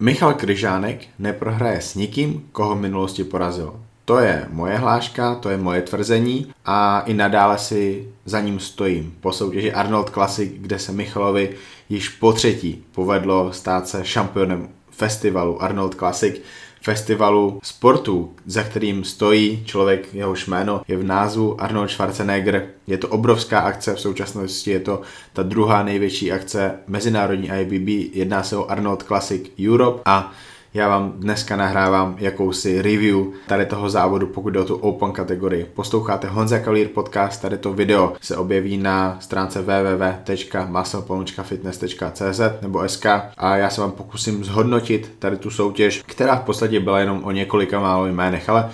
Michal Kryžánek neprohraje s nikým, koho v minulosti porazil. To je moje hláška, to je moje tvrzení a i nadále si za ním stojím. Po soutěži Arnold Classic, kde se Michalovi již po třetí povedlo stát se šampionem festivalu Arnold Classic, festivalu sportu, za kterým stojí člověk, jehož jméno je v názvu Arnold Schwarzenegger. Je to obrovská akce, v současnosti je to ta druhá největší akce mezinárodní IBB, jedná se o Arnold Classic Europe a já vám dneska nahrávám jakousi review tady toho závodu, pokud jde o tu Open kategorii. Posloucháte Honza Kalír podcast, tady to video se objeví na stránce www.muscle.fitness.cz nebo SK a já se vám pokusím zhodnotit tady tu soutěž, která v podstatě byla jenom o několika málo jménech, ale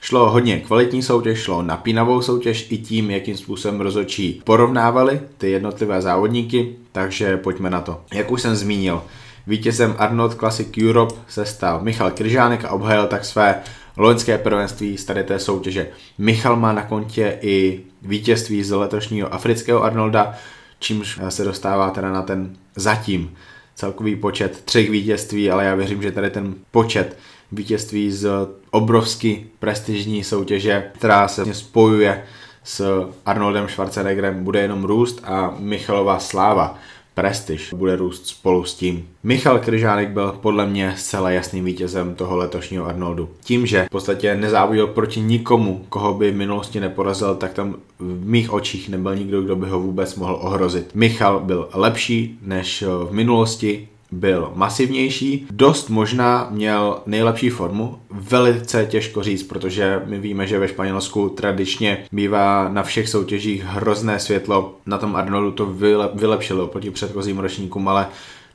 Šlo hodně kvalitní soutěž, šlo napínavou soutěž i tím, jakým způsobem rozočí porovnávali ty jednotlivé závodníky, takže pojďme na to. Jak už jsem zmínil, Vítězem Arnold Classic Europe se stal Michal Kryžánek a obhajil tak své loňské prvenství z tady té soutěže. Michal má na kontě i vítězství z letošního afrického Arnolda, čímž se dostává teda na ten zatím celkový počet třech vítězství, ale já věřím, že tady ten počet vítězství z obrovsky prestižní soutěže, která se spojuje s Arnoldem Schwarzeneggerem, bude jenom růst a Michalova sláva prestiž bude růst spolu s tím. Michal Kryžánek byl podle mě zcela jasným vítězem toho letošního Arnoldu. Tím, že v podstatě nezávodil proti nikomu, koho by v minulosti neporazil, tak tam v mých očích nebyl nikdo, kdo by ho vůbec mohl ohrozit. Michal byl lepší než v minulosti, byl masivnější, dost možná měl nejlepší formu, velice těžko říct, protože my víme, že ve Španělsku tradičně bývá na všech soutěžích hrozné světlo, na tom Arnoldu to vylepšilo proti předchozím ročníkům, ale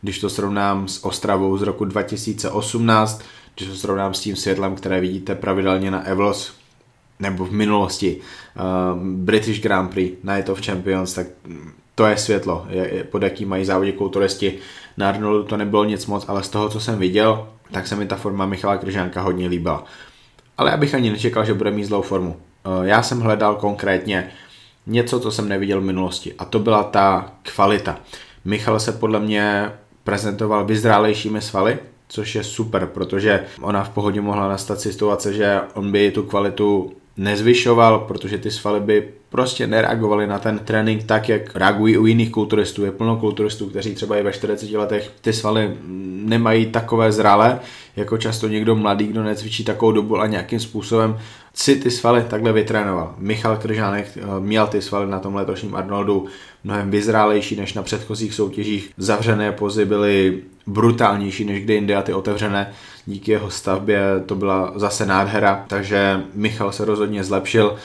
když to srovnám s Ostravou z roku 2018, když to srovnám s tím světlem, které vidíte pravidelně na Evlos, nebo v minulosti uh, British Grand Prix, Night of Champions, tak to je světlo, pod jaký mají závodě kulturisti. Na Arnoldu to nebylo nic moc, ale z toho, co jsem viděl, tak se mi ta forma Michala Kryžánka hodně líbila. Ale já bych ani nečekal, že bude mít zlou formu. Eh, já jsem hledal konkrétně něco, co jsem neviděl v minulosti a to byla ta kvalita. Michal se podle mě prezentoval vyzrálejšími svaly, což je super, protože ona v pohodě mohla nastat situace, že on by tu kvalitu nezvyšoval, protože ty svaly by prostě nereagovali na ten trénink tak, jak reagují u jiných kulturistů. Je plno kulturistů, kteří třeba i ve 40 letech ty svaly nemají takové zralé, jako často někdo mladý, kdo necvičí takovou dobu a nějakým způsobem si ty svaly takhle vytrénoval. Michal Kržánek eh, měl ty svaly na tom letošním Arnoldu mnohem vyzrálejší než na předchozích soutěžích. Zavřené pozy byly brutálnější než kdy jinde a ty otevřené díky jeho stavbě to byla zase nádhera, takže Michal se rozhodně zlepšil.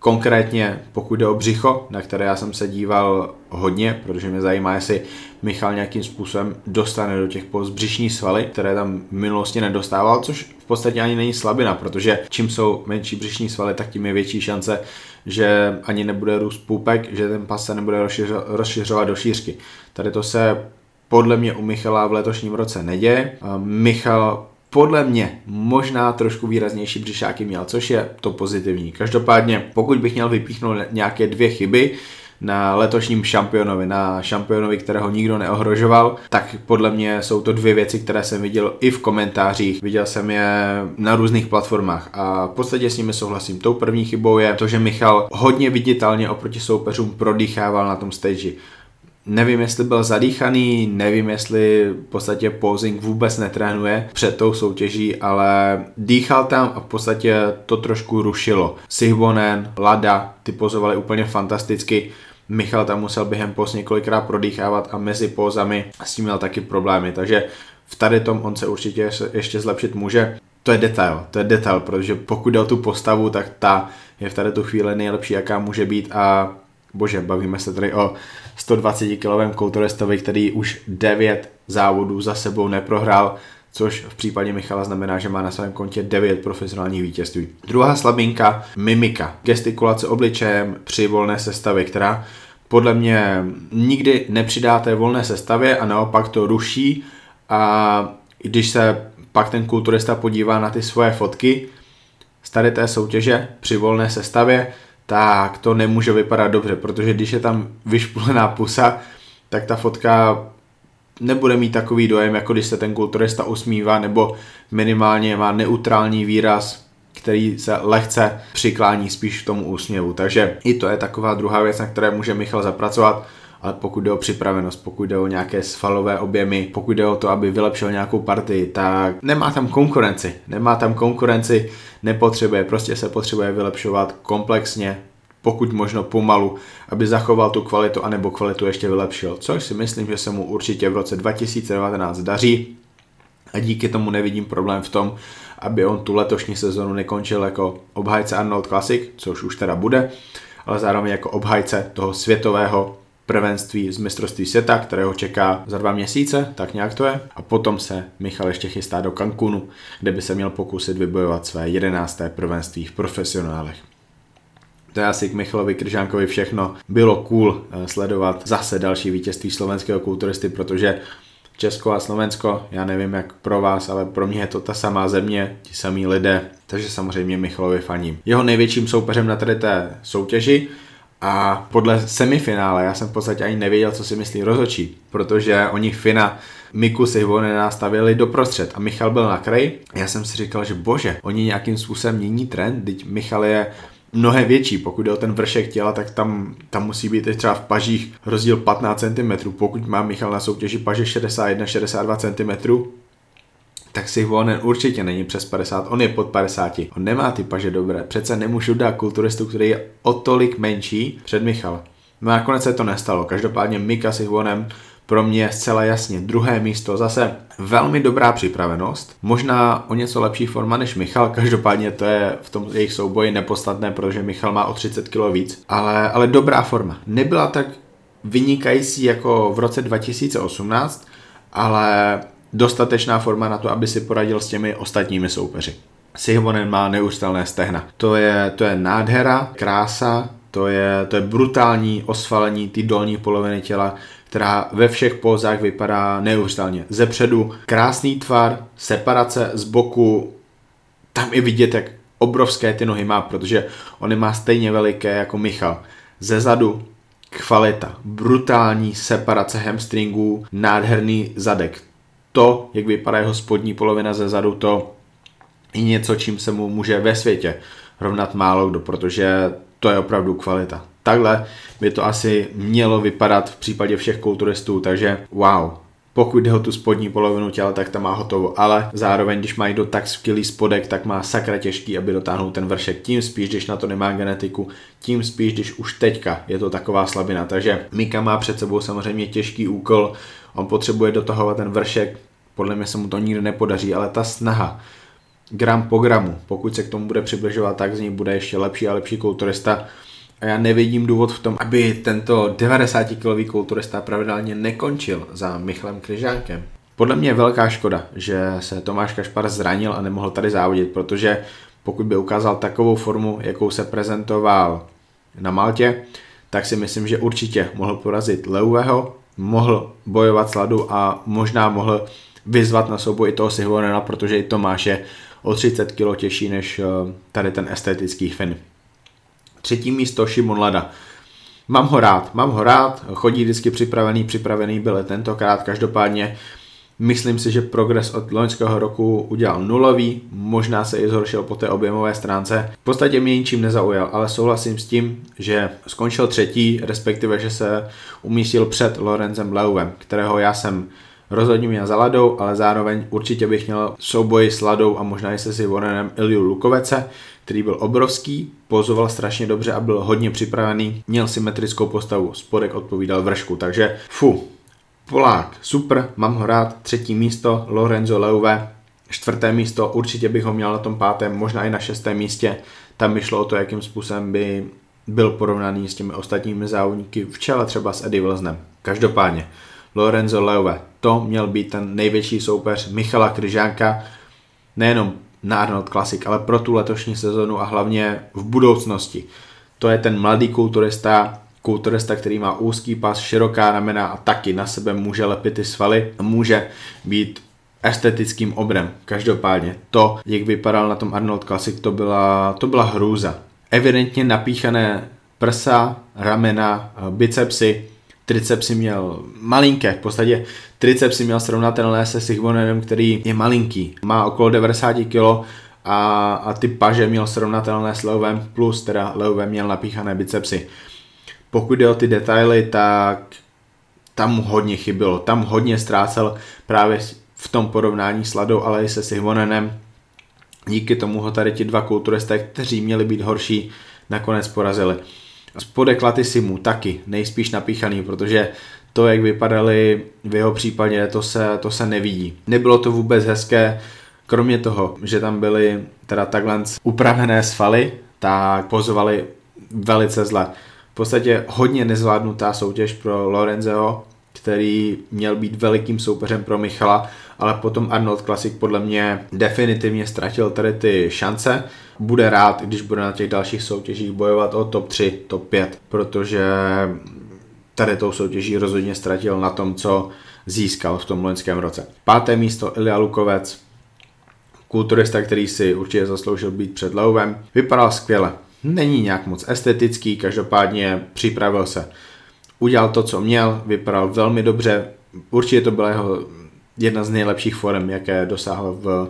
Konkrétně pokud jde o břicho, na které já jsem se díval hodně, protože mě zajímá, jestli Michal nějakým způsobem dostane do těch pozbřišní svaly, které tam v minulosti nedostával, což v podstatě ani není slabina, protože čím jsou menší břišní svaly, tak tím je větší šance, že ani nebude růst půpek, že ten pas se nebude rozšiřovat do šířky. Tady to se podle mě u Michala v letošním roce neděje. Michal podle mě možná trošku výraznější břišáky měl, což je to pozitivní. Každopádně, pokud bych měl vypíchnout nějaké dvě chyby, na letošním šampionovi, na šampionovi, kterého nikdo neohrožoval, tak podle mě jsou to dvě věci, které jsem viděl i v komentářích. Viděl jsem je na různých platformách a v podstatě s nimi souhlasím. Tou první chybou je to, že Michal hodně viditelně oproti soupeřům prodýchával na tom stage. Nevím, jestli byl zadýchaný, nevím, jestli v podstatě posing vůbec netrénuje před tou soutěží, ale dýchal tam a v podstatě to trošku rušilo. Sihbonen, Lada, ty pozovali úplně fantasticky. Michal tam musel během post několikrát prodýchávat a mezi pózami s tím měl taky problémy, takže v tady tom on se určitě ještě zlepšit může. To je detail, to je detail, protože pokud jde o tu postavu, tak ta je v tady tu chvíli nejlepší, jaká může být a bože, bavíme se tady o 120 kilovém kulturistovi, který už 9 závodů za sebou neprohrál, což v případě Michala znamená, že má na svém kontě 9 profesionálních vítězství. Druhá slabinka, mimika, gestikulace obličejem při volné sestavě, která podle mě nikdy nepřidá té volné sestavě a naopak to ruší a když se pak ten kulturista podívá na ty svoje fotky z tady té soutěže při volné sestavě, tak to nemůže vypadat dobře, protože když je tam vyšpulená pusa, tak ta fotka nebude mít takový dojem, jako když se ten kulturista usmívá, nebo minimálně má neutrální výraz, který se lehce přiklání spíš k tomu úsměvu. Takže i to je taková druhá věc, na které může Michal zapracovat ale pokud jde o připravenost, pokud jde o nějaké svalové objemy, pokud jde o to, aby vylepšil nějakou partii, tak nemá tam konkurenci. Nemá tam konkurenci, nepotřebuje, prostě se potřebuje vylepšovat komplexně, pokud možno pomalu, aby zachoval tu kvalitu anebo kvalitu ještě vylepšil. Což si myslím, že se mu určitě v roce 2019 daří a díky tomu nevidím problém v tom, aby on tu letošní sezonu nekončil jako obhajce Arnold Classic, což už teda bude, ale zároveň jako obhajce toho světového prvenství z mistrovství světa, kterého čeká za dva měsíce, tak nějak to je. A potom se Michal ještě chystá do Cancunu, kde by se měl pokusit vybojovat své jedenácté prvenství v profesionálech. To je asi k Michalovi Kryžánkovi všechno. Bylo cool eh, sledovat zase další vítězství slovenského kulturisty, protože Česko a Slovensko, já nevím jak pro vás, ale pro mě je to ta samá země, ti samí lidé, takže samozřejmě Michalovi faním. Jeho největším soupeřem na tady té soutěži a podle semifinále, já jsem v podstatě ani nevěděl, co si myslí rozočí, protože oni Fina Miku Sihvonen nastavili doprostřed a Michal byl na kraji. Já jsem si říkal, že bože, oni nějakým způsobem mění trend, teď Michal je mnohem větší, pokud jde o ten vršek těla, tak tam, tam musí být třeba v pažích rozdíl 15 cm, pokud má Michal na soutěži paže 61-62 cm, tak si Vonen určitě není přes 50, on je pod 50. On nemá ty paže dobré. Přece nemůžu dát kulturistu, který je o tolik menší před Michal. No nakonec se to nestalo. Každopádně Mika Sihvonem pro mě zcela jasně druhé místo, zase velmi dobrá připravenost, možná o něco lepší forma než Michal, každopádně to je v tom jejich souboji nepodstatné, protože Michal má o 30 kg víc, ale, ale dobrá forma. Nebyla tak vynikající jako v roce 2018, ale dostatečná forma na to, aby si poradil s těmi ostatními soupeři. Sihvonen má neustalné stehna. To je, to je nádhera, krása, to je, to je brutální osvalení ty dolní poloviny těla, která ve všech pózách vypadá neuvěřitelně. Ze předu krásný tvar, separace z boku, tam i vidět, jak obrovské ty nohy má, protože on má stejně veliké jako Michal. Ze zadu kvalita, brutální separace hamstringů, nádherný zadek to, jak vypadá jeho spodní polovina ze zadu, to je něco, čím se mu může ve světě rovnat málo kdo, protože to je opravdu kvalita. Takhle by to asi mělo vypadat v případě všech kulturistů, takže wow. Pokud jde o tu spodní polovinu těla, tak tam má hotovo, ale zároveň, když mají do tak skvělý spodek, tak má sakra těžký, aby dotáhnul ten vršek. Tím spíš, když na to nemá genetiku, tím spíš, když už teďka je to taková slabina. Takže Mika má před sebou samozřejmě těžký úkol, on potřebuje dotahovat ten vršek, podle mě se mu to nikdy nepodaří, ale ta snaha, gram po gramu, pokud se k tomu bude přibližovat, tak z ní bude ještě lepší a lepší kulturista. A já nevidím důvod v tom, aby tento 90-kilový kulturista pravidelně nekončil za Michalem Kryžánkem. Podle mě je velká škoda, že se Tomáš Kašpar zranil a nemohl tady závodit, protože pokud by ukázal takovou formu, jakou se prezentoval na Maltě, tak si myslím, že určitě mohl porazit Leuveho, mohl bojovat s Ladu a možná mohl vyzvat na souboj i toho Sihvonena, protože i Tomáš je o 30 kg těžší než eh, tady ten estetický Finn. Třetí místo Šimon Lada. Mám ho rád, mám ho rád, chodí vždycky připravený, připravený byl tentokrát, každopádně myslím si, že progres od loňského roku udělal nulový, možná se i zhoršil po té objemové stránce. V podstatě mě ničím nezaujal, ale souhlasím s tím, že skončil třetí, respektive, že se umístil před Lorenzem Leuvem, kterého já jsem Rozhodně měl za Ladou, ale zároveň určitě bych měl souboj s Ladou a možná i se si Vorenem Iliu Lukovece, který byl obrovský, pozoval strašně dobře a byl hodně připravený, měl symetrickou postavu, spodek odpovídal vršku, takže fu, Polák, super, mám ho rád, třetí místo, Lorenzo Leuve, čtvrté místo, určitě bych ho měl na tom pátém, možná i na šestém místě, tam by šlo o to, jakým způsobem by byl porovnaný s těmi ostatními závodníky v čele třeba s Eddie Wilsonem. Každopádně, Lorenzo Leuve. To měl být ten největší soupeř Michala Kryžánka, nejenom na Arnold Classic, ale pro tu letošní sezonu a hlavně v budoucnosti. To je ten mladý kulturista, kulturista, který má úzký pas, široká ramena a taky na sebe může lepit ty svaly, může být estetickým obrem. Každopádně to, jak vypadal na tom Arnold Classic, to byla, to byla hrůza. Evidentně napíchané prsa, ramena, bicepsy, tricepsy měl malinké, v podstatě tricepsy měl srovnatelné se Sigvonenem, který je malinký, má okolo 90 kg a, a ty paže měl srovnatelné s Leovem, plus teda Leove měl napíchané bicepsy. Pokud jde o ty detaily, tak tam hodně chybilo, tam hodně ztrácel právě v tom porovnání s Ladou, ale i se Sigvonenem. Díky tomu ho tady ti dva kulturisté, kteří měli být horší, nakonec porazili. Spodek mu taky nejspíš napíchaný, protože to, jak vypadaly v jeho případě, to se, to se nevidí. Nebylo to vůbec hezké, kromě toho, že tam byly teda takhle upravené svaly, tak pozovali velice zle. V podstatě hodně nezvládnutá soutěž pro Lorenzeho, který měl být velikým soupeřem pro Michala, ale potom Arnold Classic podle mě definitivně ztratil tady ty šance. Bude rád, když bude na těch dalších soutěžích bojovat o top 3, top 5, protože tady tou soutěží rozhodně ztratil na tom, co získal v tom loňském roce. Páté místo Ilja Lukovec, kulturista, který si určitě zasloužil být před Leuvem, vypadal skvěle. Není nějak moc estetický, každopádně připravil se. Udělal to, co měl, vypadal velmi dobře, určitě to byla jeho jedna z nejlepších forem, jaké dosáhl v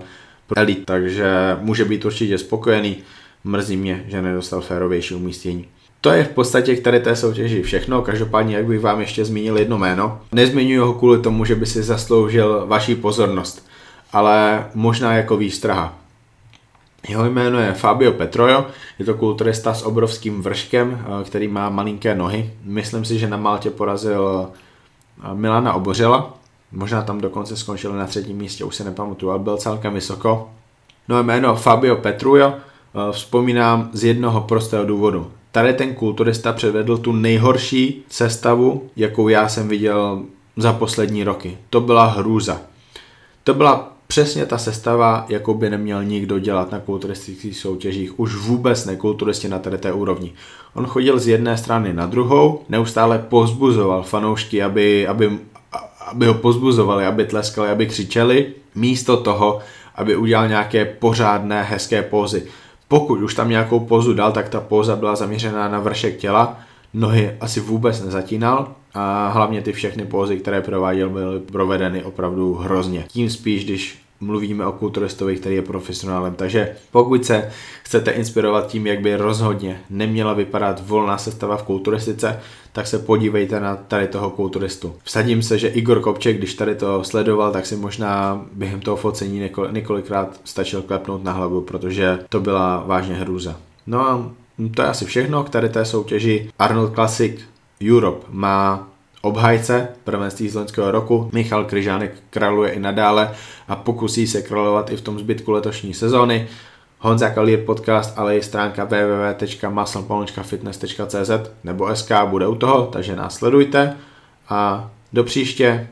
Elite, takže může být určitě spokojený. Mrzí mě, že nedostal férovější umístění. To je v podstatě k tady té soutěži všechno, každopádně jak bych vám ještě zmínil jedno jméno. Nezmiňuji ho kvůli tomu, že by si zasloužil vaši pozornost, ale možná jako výstraha. Jeho jméno je Fabio Petrojo, je to kulturista s obrovským vrškem, eh, který má malinké nohy. Myslím si, že na Maltě porazil eh, Milana Obořela, možná tam dokonce skončil na třetím místě, už se nepamatuju, ale byl celkem vysoko. No jméno Fabio Petrujo eh, vzpomínám z jednoho prostého důvodu. Tady ten kulturista předvedl tu nejhorší sestavu, jakou já jsem viděl za poslední roky. To byla hrůza. To byla přesně ta sestava, jakou by neměl nikdo dělat na kulturistických soutěžích, už vůbec ne kulturisti na té úrovni. On chodil z jedné strany na druhou, neustále pozbuzoval fanoušky, aby, aby, aby ho pozbuzovali, aby tleskali, aby křičeli, místo toho, aby udělal nějaké pořádné, hezké pózy. Pokud už tam nějakou pózu dal, tak ta póza byla zaměřená na vršek těla, nohy asi vůbec nezatínal a hlavně ty všechny pózy, které prováděl, byly provedeny opravdu hrozně. Tím spíš, když mluvíme o kulturistovi, který je profesionálem. Takže pokud se chcete inspirovat tím, jak by rozhodně neměla vypadat volná sestava v kulturistice, tak se podívejte na tady toho kulturistu. Vsadím se, že Igor Kopček, když tady to sledoval, tak si možná během toho focení několikrát stačil klepnout na hlavu, protože to byla vážně hrůza. No a to je asi všechno k tady té soutěži. Arnold Classic Europe má obhajce prvenství z loňského roku. Michal Kryžánek králuje i nadále a pokusí se královat i v tom zbytku letošní sezóny. Honza Kalír podcast, ale i stránka www.musclepolničkafitness.cz nebo SK bude u toho, takže následujte a do příště